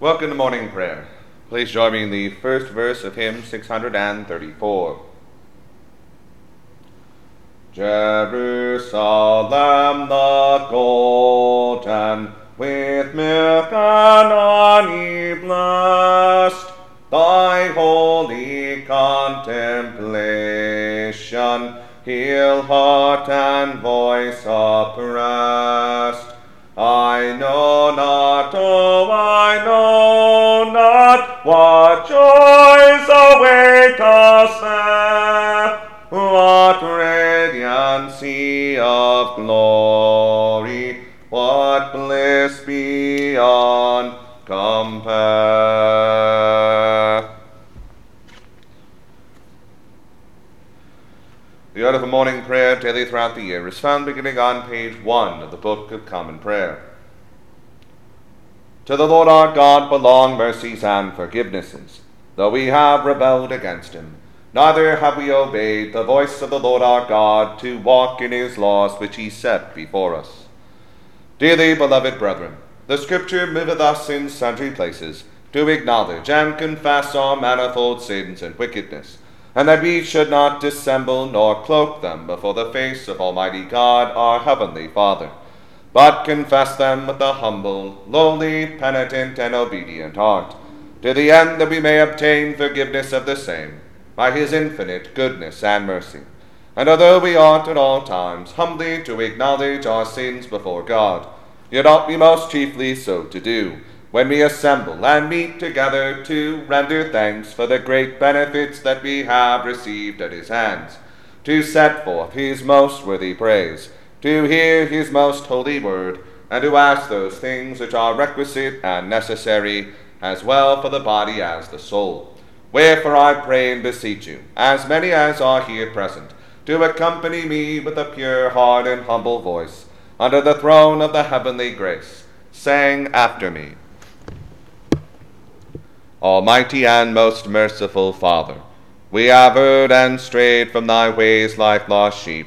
Welcome to morning prayer. Please join me in the first verse of hymn 634. Jerusalem the golden, with milk and honey blessed, thy holy contemplation heal heart and voice oppressed. I know not, oh, I what joys await us there, what radiancy of glory, what bliss beyond compare. The order of morning prayer daily throughout the year is found beginning on page 1 of the Book of Common Prayer. To the Lord our God belong mercies and forgivenesses, though we have rebelled against him. Neither have we obeyed the voice of the Lord our God to walk in his laws which he set before us. Dearly beloved brethren, the Scripture moveth us in sundry places to acknowledge and confess our manifold sins and wickedness and that we should not dissemble nor cloak them before the face of Almighty God, our Heavenly Father, but confess them with a humble, lowly, penitent, and obedient heart, to the end that we may obtain forgiveness of the same, by His infinite goodness and mercy. And although we ought at all times humbly to acknowledge our sins before God, yet ought we most chiefly so to do, when we assemble and meet together to render thanks for the great benefits that we have received at his hands, to set forth his most worthy praise, to hear his most holy word, and to ask those things which are requisite and necessary, as well for the body as the soul. Wherefore I pray and beseech you, as many as are here present, to accompany me with a pure heart and humble voice, under the throne of the heavenly grace, saying after me, Almighty and most merciful Father, we have erred and strayed from thy ways like lost sheep.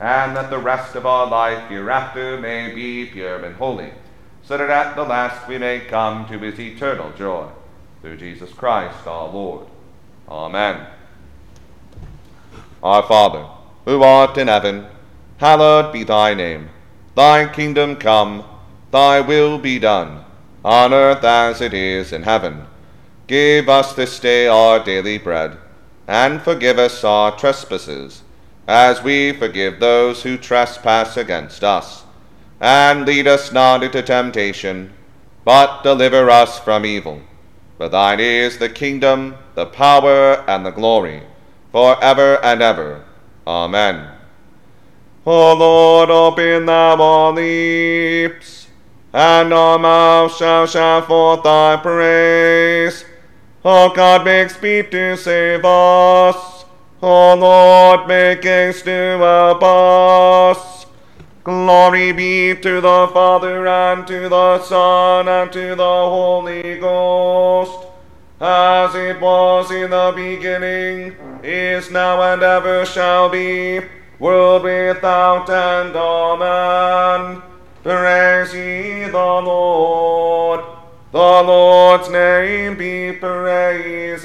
and that the rest of our life hereafter may be pure and holy, so that at the last we may come to his eternal joy. Through Jesus Christ our Lord. Amen. Our Father, who art in heaven, hallowed be thy name. Thy kingdom come, thy will be done, on earth as it is in heaven. Give us this day our daily bread and forgive us our trespasses, as we forgive those who trespass against us. And lead us not into temptation, but deliver us from evil. For thine is the kingdom, the power, and the glory, for ever and ever. Amen. O Lord, open thou our lips, and our mouth shall shout forth thy praise. O God, make speed to save us. O Lord, make haste to us. Glory be to the Father, and to the Son, and to the Holy Ghost, as it was in the beginning, is now and ever shall be, world without end. Amen. Praise ye the Lord. The Lord's name be praised.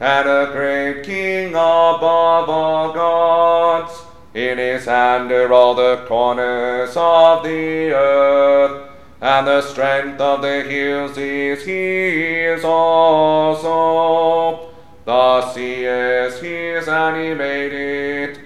and a great King above all gods. In his hand are all the corners of the earth and the strength of the hills is his also. The sea is his, and he made it,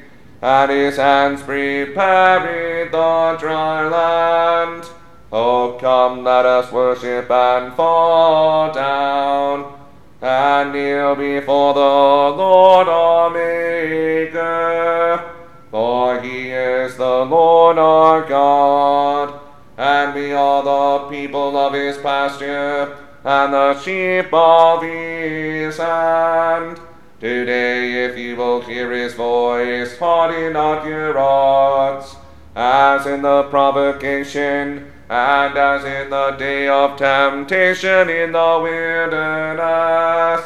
and his hands prepared the dry land. Oh, come, let us worship and fall down, and kneel before the Lord our Maker. For he is the Lord our God and we are the people of his pasture, and the sheep of his hand. Today, if you will hear his voice, harden not your hearts, as in the provocation, and as in the day of temptation in the wilderness,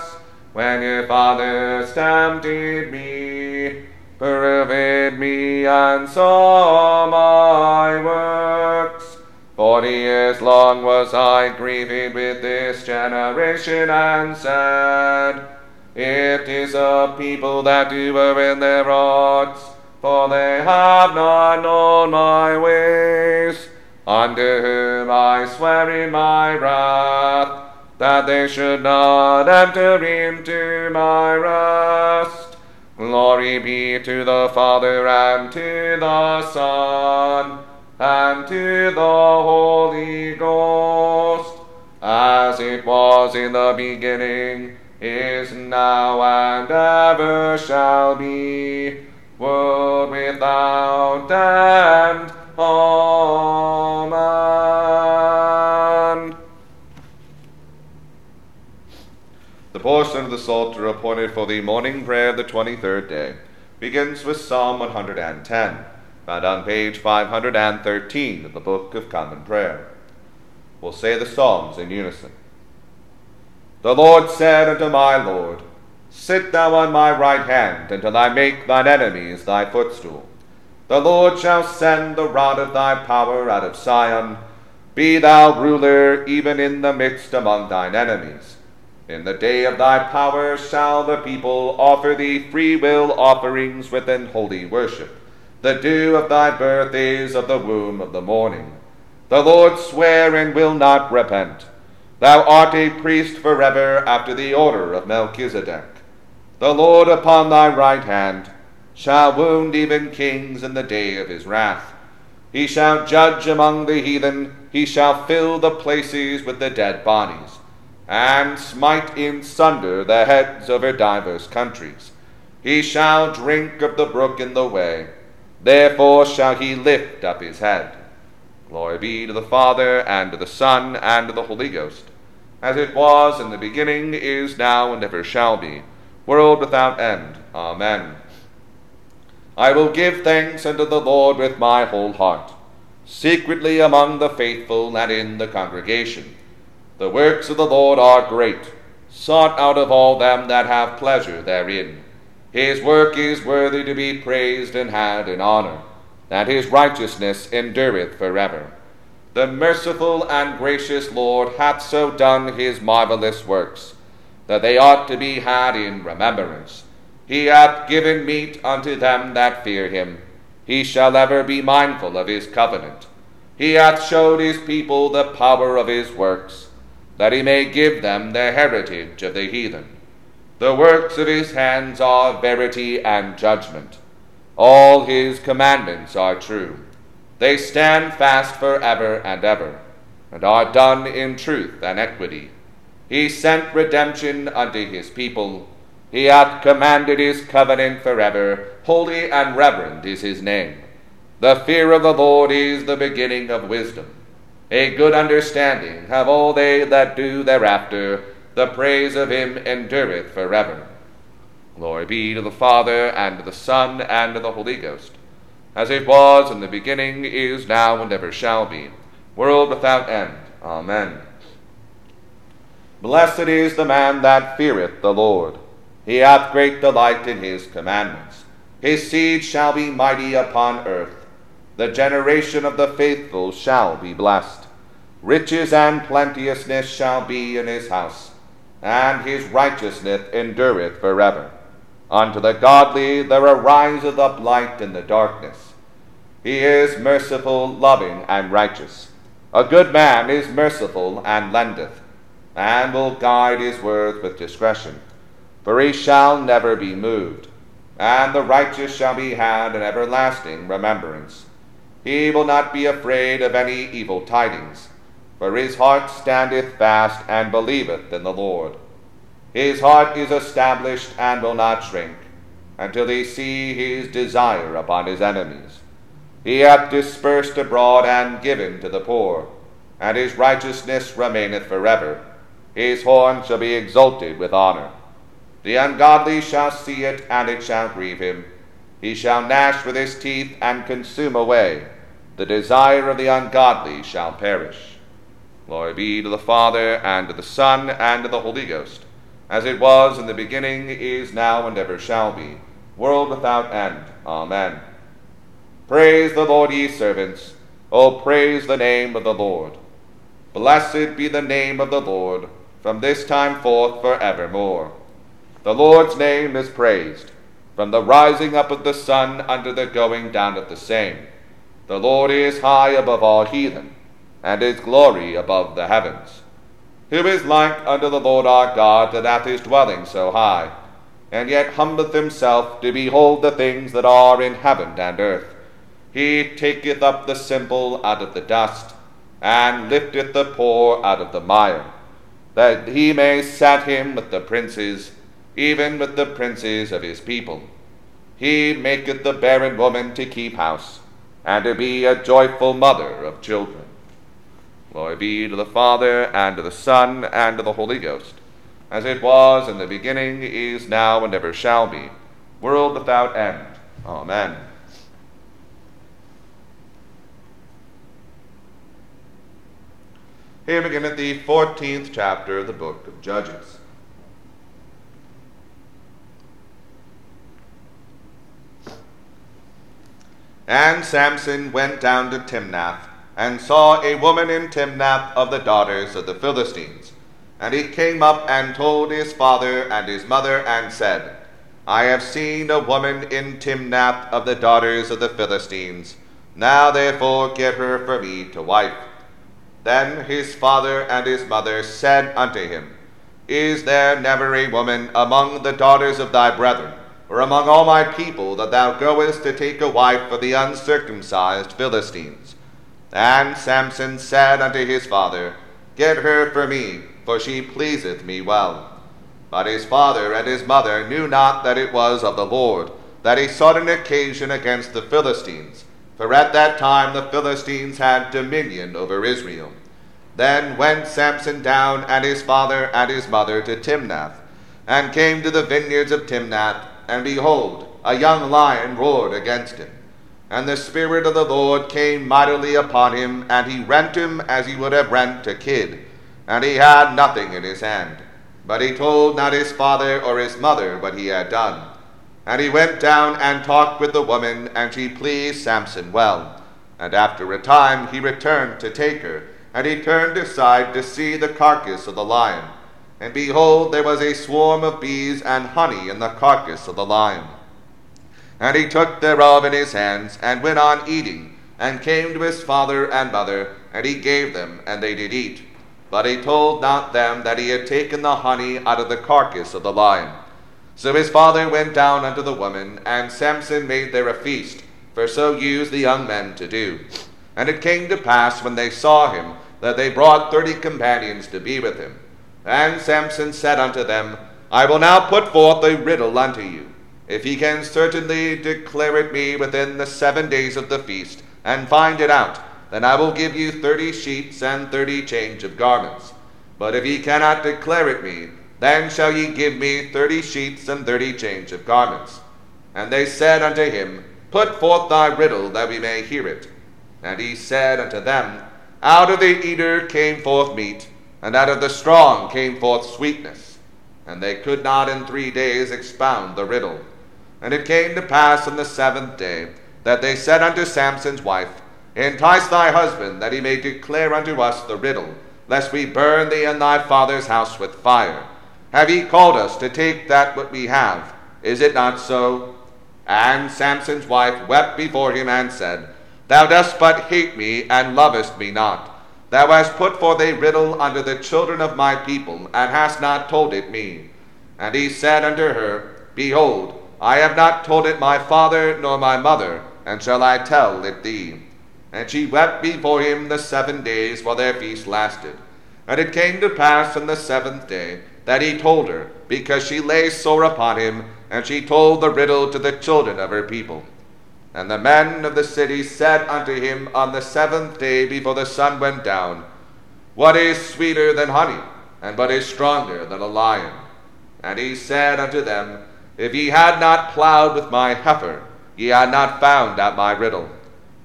when your fathers tempted me, proved me, and saw my works. Forty years long was I grieved with this generation, and said, It is a people that do in their hearts, for they have not known my ways, unto whom I swear in my wrath, that they should not enter into my rest. Glory be to the Father and to the Son and to the Holy Ghost, as it was in the beginning, is now, and ever shall be, world without end. Psalter appointed for the morning prayer of the 23rd day begins with Psalm 110 found on page 513 of the Book of Common Prayer. We'll say the Psalms in unison. The Lord said unto my Lord, Sit thou on my right hand until I make thine enemies thy footstool. The Lord shall send the rod of thy power out of Sion. Be thou ruler even in the midst among thine enemies. In the day of thy power shall the people offer thee free will offerings within holy worship. The dew of thy birth is of the womb of the morning. The Lord sware and will not repent. Thou art a priest forever after the order of Melchizedek. The Lord upon thy right hand shall wound even kings in the day of his wrath. He shall judge among the heathen, he shall fill the places with the dead bodies, and smite in sunder the heads of her divers countries. He shall drink of the brook in the way Therefore shall he lift up his head. Glory be to the Father, and to the Son, and to the Holy Ghost, as it was in the beginning, is now, and ever shall be, world without end. Amen. I will give thanks unto the Lord with my whole heart, secretly among the faithful and in the congregation. The works of the Lord are great, sought out of all them that have pleasure therein. His work is worthy to be praised and had in honor, that his righteousness endureth forever. The merciful and gracious Lord hath so done his marvelous works, that they ought to be had in remembrance. He hath given meat unto them that fear him. He shall ever be mindful of his covenant. He hath showed his people the power of his works, that he may give them the heritage of the heathen. The works of his hands are verity and judgment. All his commandments are true. They stand fast for ever and ever, and are done in truth and equity. He sent redemption unto his people. He hath commanded his covenant forever. Holy and reverend is his name. The fear of the Lord is the beginning of wisdom. A good understanding have all they that do thereafter. The praise of him endureth forever. Glory be to the Father, and to the Son, and to the Holy Ghost, as it was in the beginning, is now, and ever shall be, world without end. Amen. Blessed is the man that feareth the Lord. He hath great delight in his commandments. His seed shall be mighty upon earth. The generation of the faithful shall be blessed. Riches and plenteousness shall be in his house, and his righteousness endureth forever. Unto the godly there ariseth up light in the darkness. He is merciful, loving, and righteous. A good man is merciful and lendeth, and will guide his words with discretion. For he shall never be moved, and the righteous shall be had in everlasting remembrance. He will not be afraid of any evil tidings, for his heart standeth fast and believeth in the Lord. His heart is established and will not shrink, until he see his desire upon his enemies. He hath dispersed abroad and given to the poor, and his righteousness remaineth forever. His horn shall be exalted with honor. The ungodly shall see it, and it shall grieve him. He shall gnash with his teeth and consume away. The desire of the ungodly shall perish. Glory be to the Father, and to the Son, and to the Holy Ghost, as it was in the beginning, is now, and ever shall be, world without end. Amen. Praise the Lord, ye servants. O praise the name of the Lord. Blessed be the name of the Lord, from this time forth for evermore. The Lord's name is praised, from the rising up of the sun unto the going down of the same. The Lord is high above all heathen, and his glory above the heavens. Who is like unto the Lord our God that hath his dwelling so high, and yet humbleth himself to behold the things that are in heaven and earth? He taketh up the simple out of the dust, and lifteth the poor out of the mire, that he may set him with the princes even with the princes of his people. He maketh the barren woman to keep house, and to be a joyful mother of children. Glory be to the Father, and to the Son, and to the Holy Ghost, as it was in the beginning, is now, and ever shall be, world without end. Amen. Here beginneth the fourteenth chapter of the book of Judges. And Samson went down to Timnath, and saw a woman in Timnath of the daughters of the Philistines. And he came up and told his father and his mother, and said, I have seen a woman in Timnath of the daughters of the Philistines. Now therefore get her for me to wife. Then his father and his mother said unto him, Is there never a woman among the daughters of thy brethren? or among all my people that thou goest to take a wife for the uncircumcised Philistines. And Samson said unto his father, Get her for me, for she pleaseth me well. But his father and his mother knew not that it was of the Lord, that he sought an occasion against the Philistines, for at that time the Philistines had dominion over Israel. Then went Samson down and his father and his mother to Timnath, and came to the vineyards of Timnath, and behold, a young lion roared against him. And the Spirit of the Lord came mightily upon him, and he rent him as he would have rent a kid. And he had nothing in his hand. But he told not his father or his mother what he had done. And he went down and talked with the woman, and she pleased Samson well. And after a time he returned to take her, and he turned aside to see the carcass of the lion. And behold, there was a swarm of bees and honey in the carcass of the lion. And he took thereof in his hands, and went on eating, and came to his father and mother, and he gave them, and they did eat. But he told not them that he had taken the honey out of the carcass of the lion. So his father went down unto the woman, and Samson made there a feast, for so used the young men to do. And it came to pass, when they saw him, that they brought thirty companions to be with him. And Samson said unto them, I will now put forth a riddle unto you. If ye can certainly declare it me within the seven days of the feast, and find it out, then I will give you thirty sheets and thirty change of garments. But if ye cannot declare it me, then shall ye give me thirty sheets and thirty change of garments. And they said unto him, Put forth thy riddle, that we may hear it. And he said unto them, Out of the eater came forth meat, and out of the strong came forth sweetness. And they could not in three days expound the riddle. And it came to pass on the seventh day that they said unto Samson's wife, Entice thy husband, that he may declare unto us the riddle, lest we burn thee and thy father's house with fire. Have ye called us to take that what we have? Is it not so? And Samson's wife wept before him and said, Thou dost but hate me, and lovest me not. Thou hast put forth a riddle unto the children of my people, and hast not told it me. And he said unto her, Behold, I have not told it my father nor my mother, and shall I tell it thee? And she wept before him the seven days while their feast lasted. And it came to pass on the seventh day that he told her, because she lay sore upon him, and she told the riddle to the children of her people. And the men of the city said unto him on the seventh day before the sun went down, What is sweeter than honey, and what is stronger than a lion? And he said unto them, If ye had not plowed with my heifer, ye had not found out my riddle.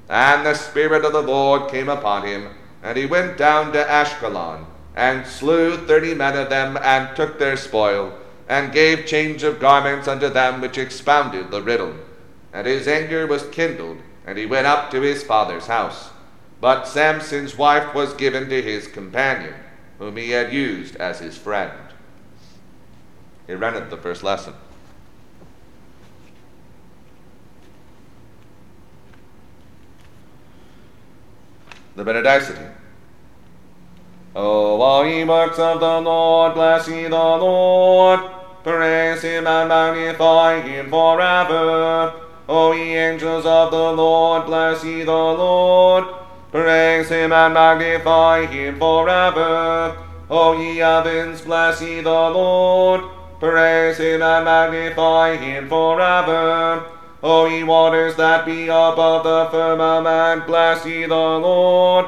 And the Spirit of the Lord came upon him, and he went down to Ashkelon, and slew thirty men of them, and took their spoil, and gave change of garments unto them which expounded the riddle. And his anger was kindled, and he went up to his father's house. But Samson's wife was given to his companion, whom he had used as his friend. He endeth the first lesson. The Benedicite. O all ye works of the Lord, bless ye the Lord. Praise him and magnify him forever. O ye angels of the Lord, bless ye the Lord. Praise him and magnify him forever. O ye heavens, bless ye the Lord. Praise him and magnify him forever. O ye waters that be above the firmament, bless ye the Lord.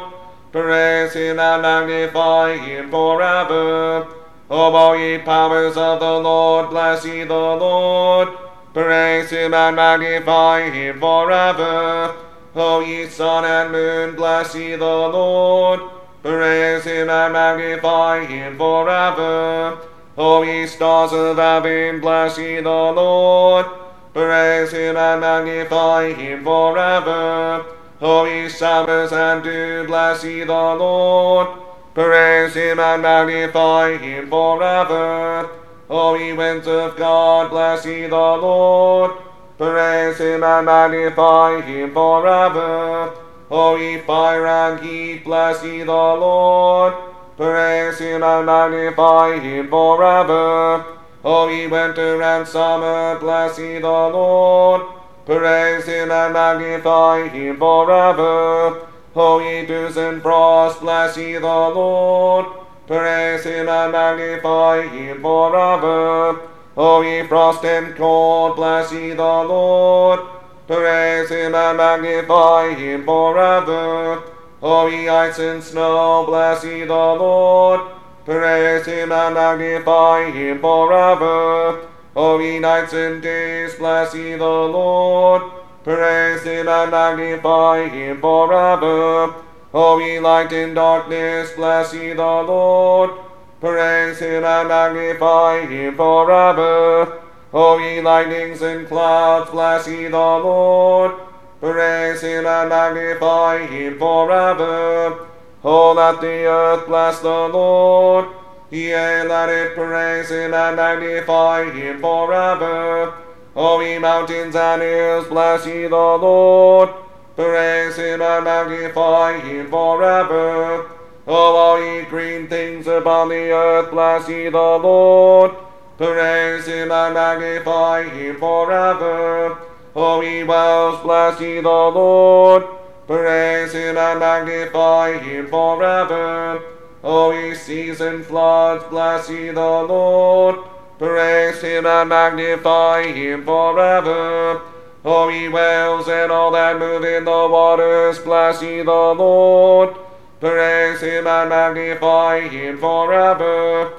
Praise him and magnify him forever. O all ye powers of the Lord, bless ye the Lord. Praise him and magnify him forever. O ye sun and moon, bless ye the Lord. Praise him and magnify him forever. O ye stars of heaven, bless ye the Lord. Praise him and magnify him forever. Ye showers and dew bless ye the Lord. Praise him and magnify him forever. O ye winds of God, bless ye the Lord. Praise him and magnify him forever. O ye fire and heat, bless ye the Lord. Praise him and magnify him forever. O ye winter and summer, bless ye the Lord. Praise him and magnify him forever. O ye dews and frost, bless ye the Lord. Praise him and magnify him forever. O ye frost and cold, bless ye the Lord. Praise him and magnify him forever. O ye ice and snow, bless ye the Lord. Praise him and magnify him forever. O ye nights and days, bless ye the Lord. Praise him and magnify him forever. O ye light in darkness, bless ye the Lord. Praise him and magnify him forever. O ye lightnings and clouds, bless ye the Lord. Praise him and magnify him forever. O let the earth bless the Lord. Yea, let it praise him and magnify him forever. O ye mountains and hills, bless ye the Lord. Praise him and magnify him forever. O all ye green things upon the earth, bless ye the Lord. Praise him and magnify him forever. O ye wells, bless ye the Lord. Praise him and magnify him forever. O ye seas and floods, bless ye the Lord. Praise him and magnify him forever. O ye whales and all that move in the waters, bless ye the Lord. Praise him and magnify him forever.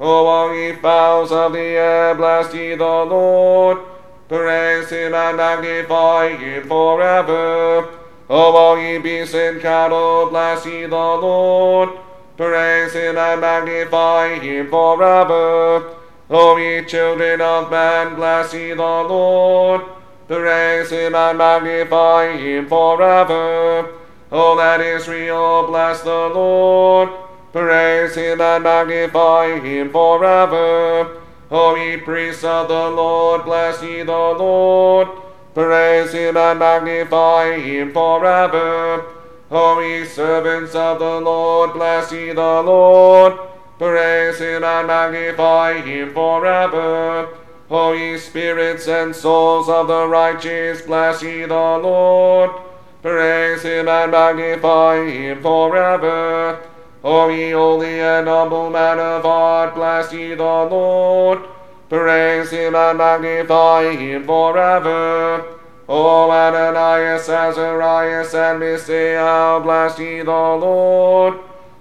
O all ye fowls of the air, bless ye the Lord. Praise him and magnify him forever. O all ye beasts and cattle, bless ye the Lord. Praise him and magnify him forever. O ye children of men, bless ye the Lord. Praise him and magnify him forever. O let Israel bless the Lord. Praise him and magnify him forever. O ye priests of the Lord, bless ye the Lord. Praise him and magnify him forever. O ye servants of the Lord, bless ye the Lord. Praise him and magnify him forever. O ye spirits and souls of the righteous, bless ye the Lord. Praise him and magnify him forever. O ye holy and humble men of God, bless ye the Lord. Praise him and magnify him forever. O Ananias, Azarias, and Mishael, bless ye the Lord.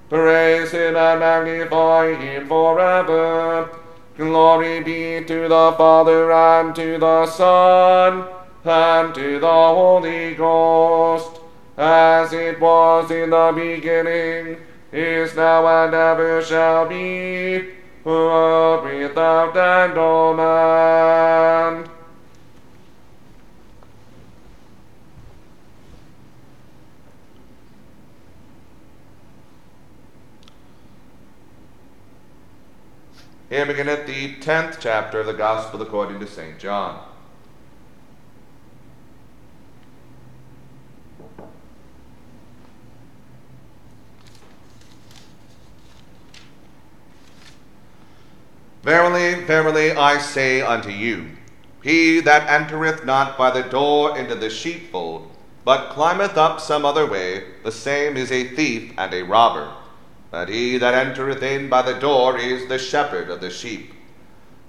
Praise him and magnify him forever. Glory be to the Father and to the Son and to the Holy Ghost, as it was in the beginning, is now, and ever shall be, world without end. Amen. Here beginneth the tenth chapter of the Gospel according to St. John. Verily, I say unto you, he that entereth not by the door into the sheepfold, but climbeth up some other way, the same is a thief and a robber. But he that entereth in by the door is the shepherd of the sheep.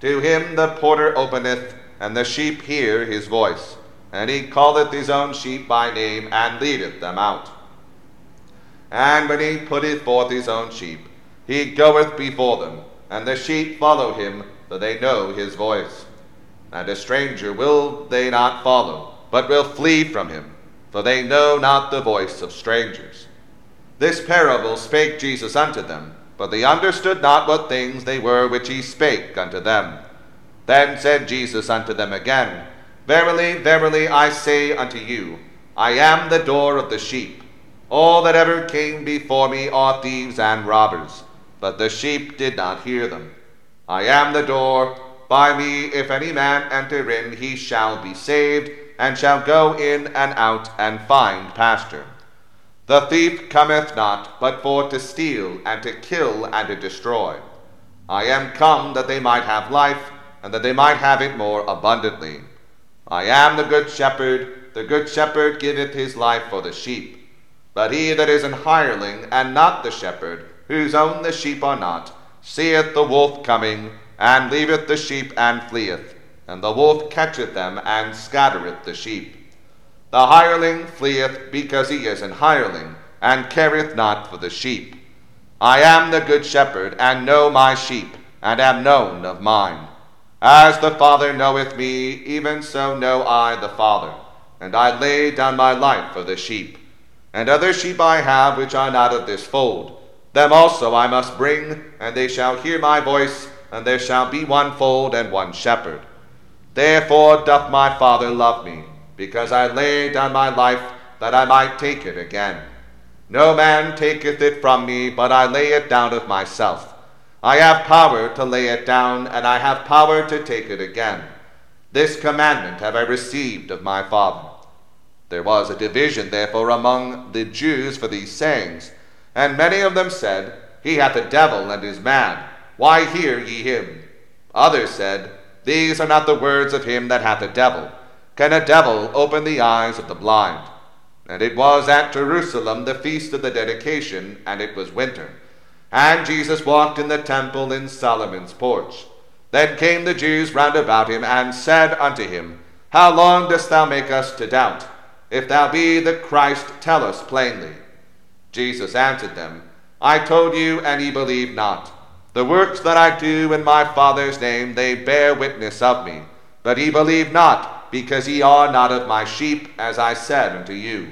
To him the porter openeth, and the sheep hear his voice. And he calleth his own sheep by name, and leadeth them out. And when he putteth forth his own sheep, he goeth before them and the sheep follow him, for they know his voice. And a stranger will they not follow, but will flee from him, for they know not the voice of strangers. This parable spake Jesus unto them, but they understood not what things they were which he spake unto them. Then said Jesus unto them again, Verily, verily, I say unto you, I am the door of the sheep. All that ever came before me are thieves and robbers but the sheep did not hear them. I am the door. By me, if any man enter in, he shall be saved, and shall go in and out and find pasture. The thief cometh not, but for to steal, and to kill, and to destroy. I am come that they might have life, and that they might have it more abundantly. I am the good shepherd. The good shepherd giveth his life for the sheep. But he that is an hireling, and not the shepherd, whose own the sheep are not, seeth the wolf coming, and leaveth the sheep and fleeth, and the wolf catcheth them and scattereth the sheep. The hireling fleeth because he is an hireling, and careth not for the sheep. I am the good shepherd, and know my sheep, and am known of mine. As the Father knoweth me, even so know I the Father, and I lay down my life for the sheep. And other sheep I have which are not of this fold. Them also I must bring, and they shall hear my voice, and there shall be one fold and one shepherd. Therefore doth my Father love me, because I lay down my life that I might take it again. No man taketh it from me, but I lay it down of myself. I have power to lay it down, and I have power to take it again. This commandment have I received of my Father. There was a division therefore among the Jews for these sayings. And many of them said, He hath a devil and is mad. Why hear ye him? Others said, These are not the words of him that hath a devil. Can a devil open the eyes of the blind? And it was at Jerusalem the feast of the dedication, and it was winter. And Jesus walked in the temple in Solomon's porch. Then came the Jews round about him, and said unto him, How long dost thou make us to doubt? If thou be the Christ, tell us plainly. Jesus answered them, I told you, and ye believe not. The works that I do in my Father's name, they bear witness of me. But ye believe not, because ye are not of my sheep, as I said unto you.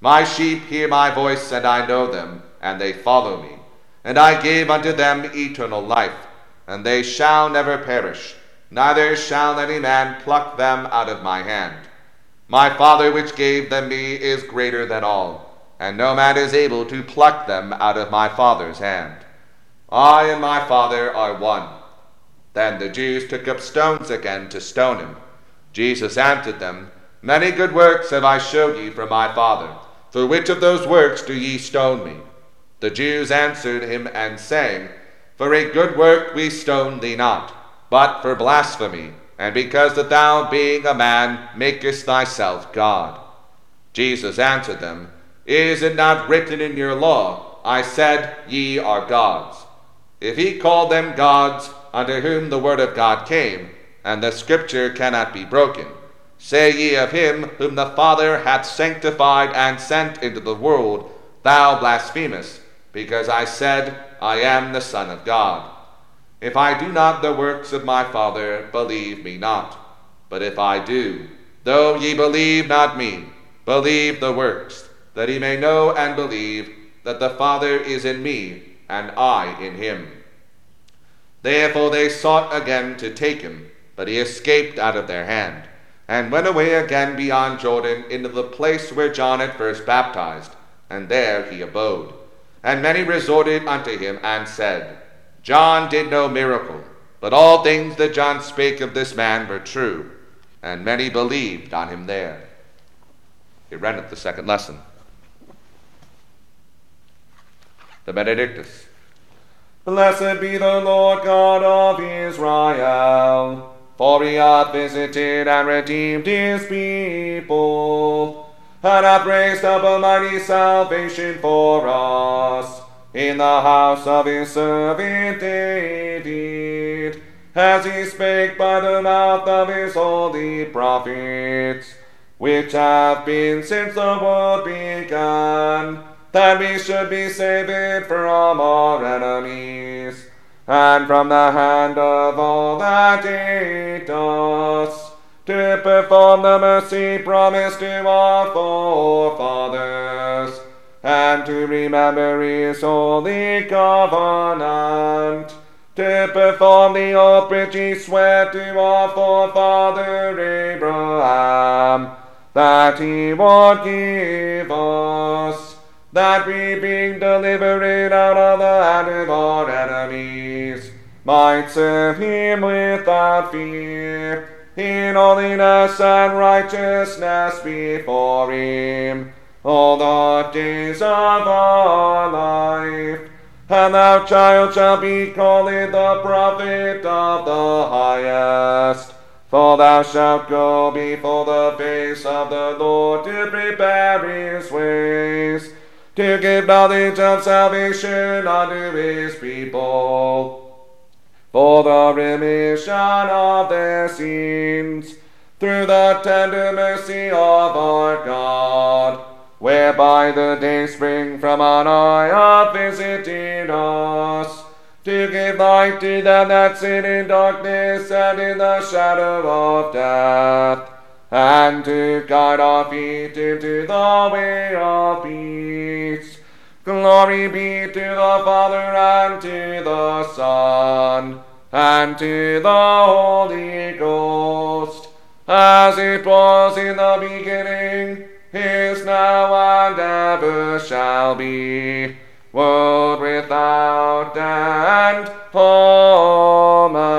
My sheep hear my voice, and I know them, and they follow me. And I gave unto them eternal life, and they shall never perish, neither shall any man pluck them out of my hand. My Father which gave them me is greater than all, and no man is able to pluck them out of my Father's hand. I and my Father are one. Then the Jews took up stones again to stone him. Jesus answered them, Many good works have I showed ye from my Father. For which of those works do ye stone me? The Jews answered him and saying, For a good work we stone thee not, but for blasphemy, and because that thou, being a man, makest thyself God. Jesus answered them, Is it not written in your law, I said, Ye are gods? If he called them gods, unto whom the word of God came, and the scripture cannot be broken, say ye of him whom the Father hath sanctified and sent into the world, Thou blasphemest, because I said, I am the Son of God. If I do not the works of my Father, believe me not. But if I do, though ye believe not me, believe the works, that he may know and believe that the Father is in me, and I in him. Therefore they sought again to take him, but he escaped out of their hand, and went away again beyond Jordan into the place where John had first baptized, and there he abode. And many resorted unto him and said, John did no miracle, but all things that John spake of this man were true, and many believed on him there. He read the second lesson. The Benedictus. Blessed be the Lord God of Israel, for he hath visited and redeemed his people, and hath raised up a mighty salvation for us in the house of his servant David, as he spake by the mouth of his holy prophets, which have been since the world began that we should be saved from our enemies, and from the hand of all that hate us, to perform the mercy promised to our forefathers, and to remember his holy covenant, to perform the oath which he to our forefather Abraham, that he would give us that we being delivered out of the hand of our enemies, might serve him without fear, in holiness and righteousness before him, all the days of our life. And thou, child, shalt be called the prophet of the highest. For thou shalt go before the face of the Lord to prepare his ways to give knowledge of salvation unto his people, for the remission of their sins, through the tender mercy of our God, whereby the day spring from on high hath visited us, to give light to them that sit in darkness and in the shadow of death and to guide our feet into the way of peace. Glory be to the Father and to the Son and to the Holy Ghost, as it was in the beginning, is now, and ever shall be, world without end. Amen.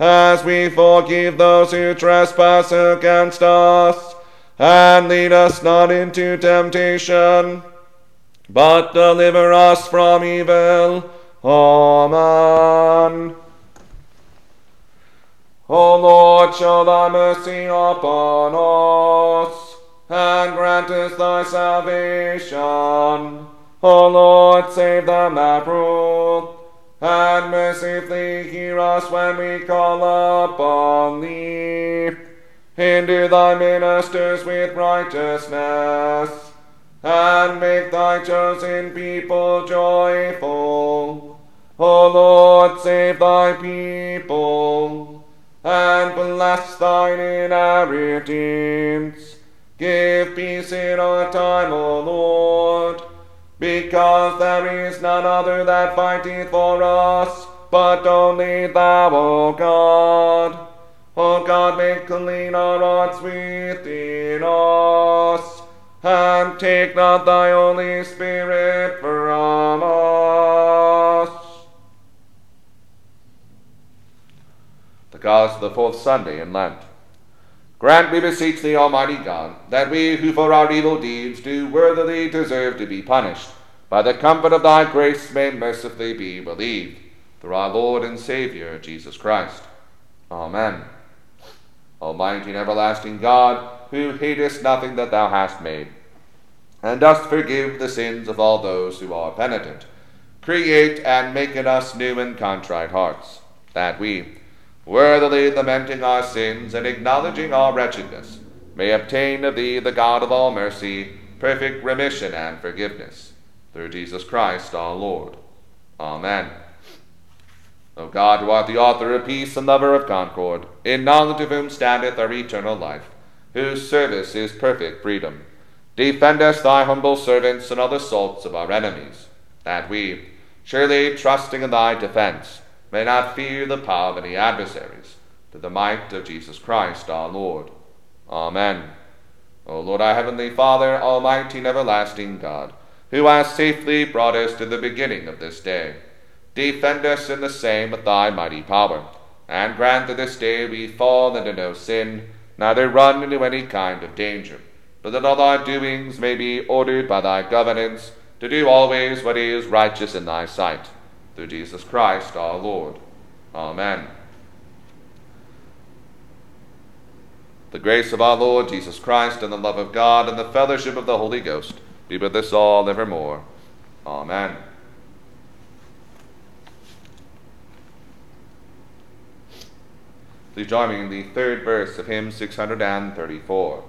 as we forgive those who trespass against us. And lead us not into temptation, but deliver us from evil. Amen. O Lord, show thy mercy upon us, and grant us thy salvation. O Lord, save them that rule and mercifully hear us when we call upon thee. Hinder thy ministers with righteousness, and make thy chosen people joyful. O Lord, save thy people, and bless thine inheritance. Give peace in our time, O Lord because there is none other that fighteth for us, but only thou, O God. O God, make clean our hearts within us, and take not thy Holy Spirit from us. The cause of the fourth Sunday in Lent. Grant, we beseech thee, Almighty God, that we who for our evil deeds do worthily deserve to be punished, by the comfort of thy grace may mercifully be relieved, through our Lord and Saviour, Jesus Christ. Amen. Almighty and everlasting God, who hatest nothing that thou hast made, and dost forgive the sins of all those who are penitent, create and make in us new and contrite hearts, that we, worthily lamenting our sins and acknowledging our wretchedness, may obtain of thee, the God of all mercy, perfect remission and forgiveness. Through Jesus Christ our Lord. Amen. O God, who art the author of peace and lover of concord, in knowledge of whom standeth our eternal life, whose service is perfect freedom, defend us, thy humble servants, and all assaults of our enemies, that we, surely trusting in thy defense, may not fear the power of any adversaries, through the might of Jesus Christ our Lord. Amen. O Lord, our heavenly Father, almighty and everlasting God, who hast safely brought us to the beginning of this day, defend us in the same with thy mighty power, and grant that this day we fall into no sin, neither run into any kind of danger, but that all our doings may be ordered by thy governance, to do always what is righteous in thy sight through Jesus Christ our Lord. Amen. The grace of our Lord Jesus Christ, and the love of God, and the fellowship of the Holy Ghost be with us all evermore. Amen. Please join me in the third verse of hymn 634.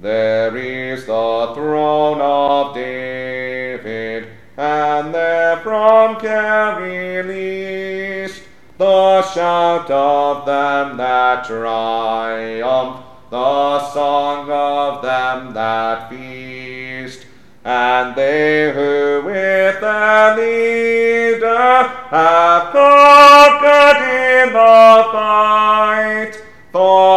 There is the throne of David, there from care released the shout of them that triumph, the song of them that feast, and they who with their leader have conquered in the fight. For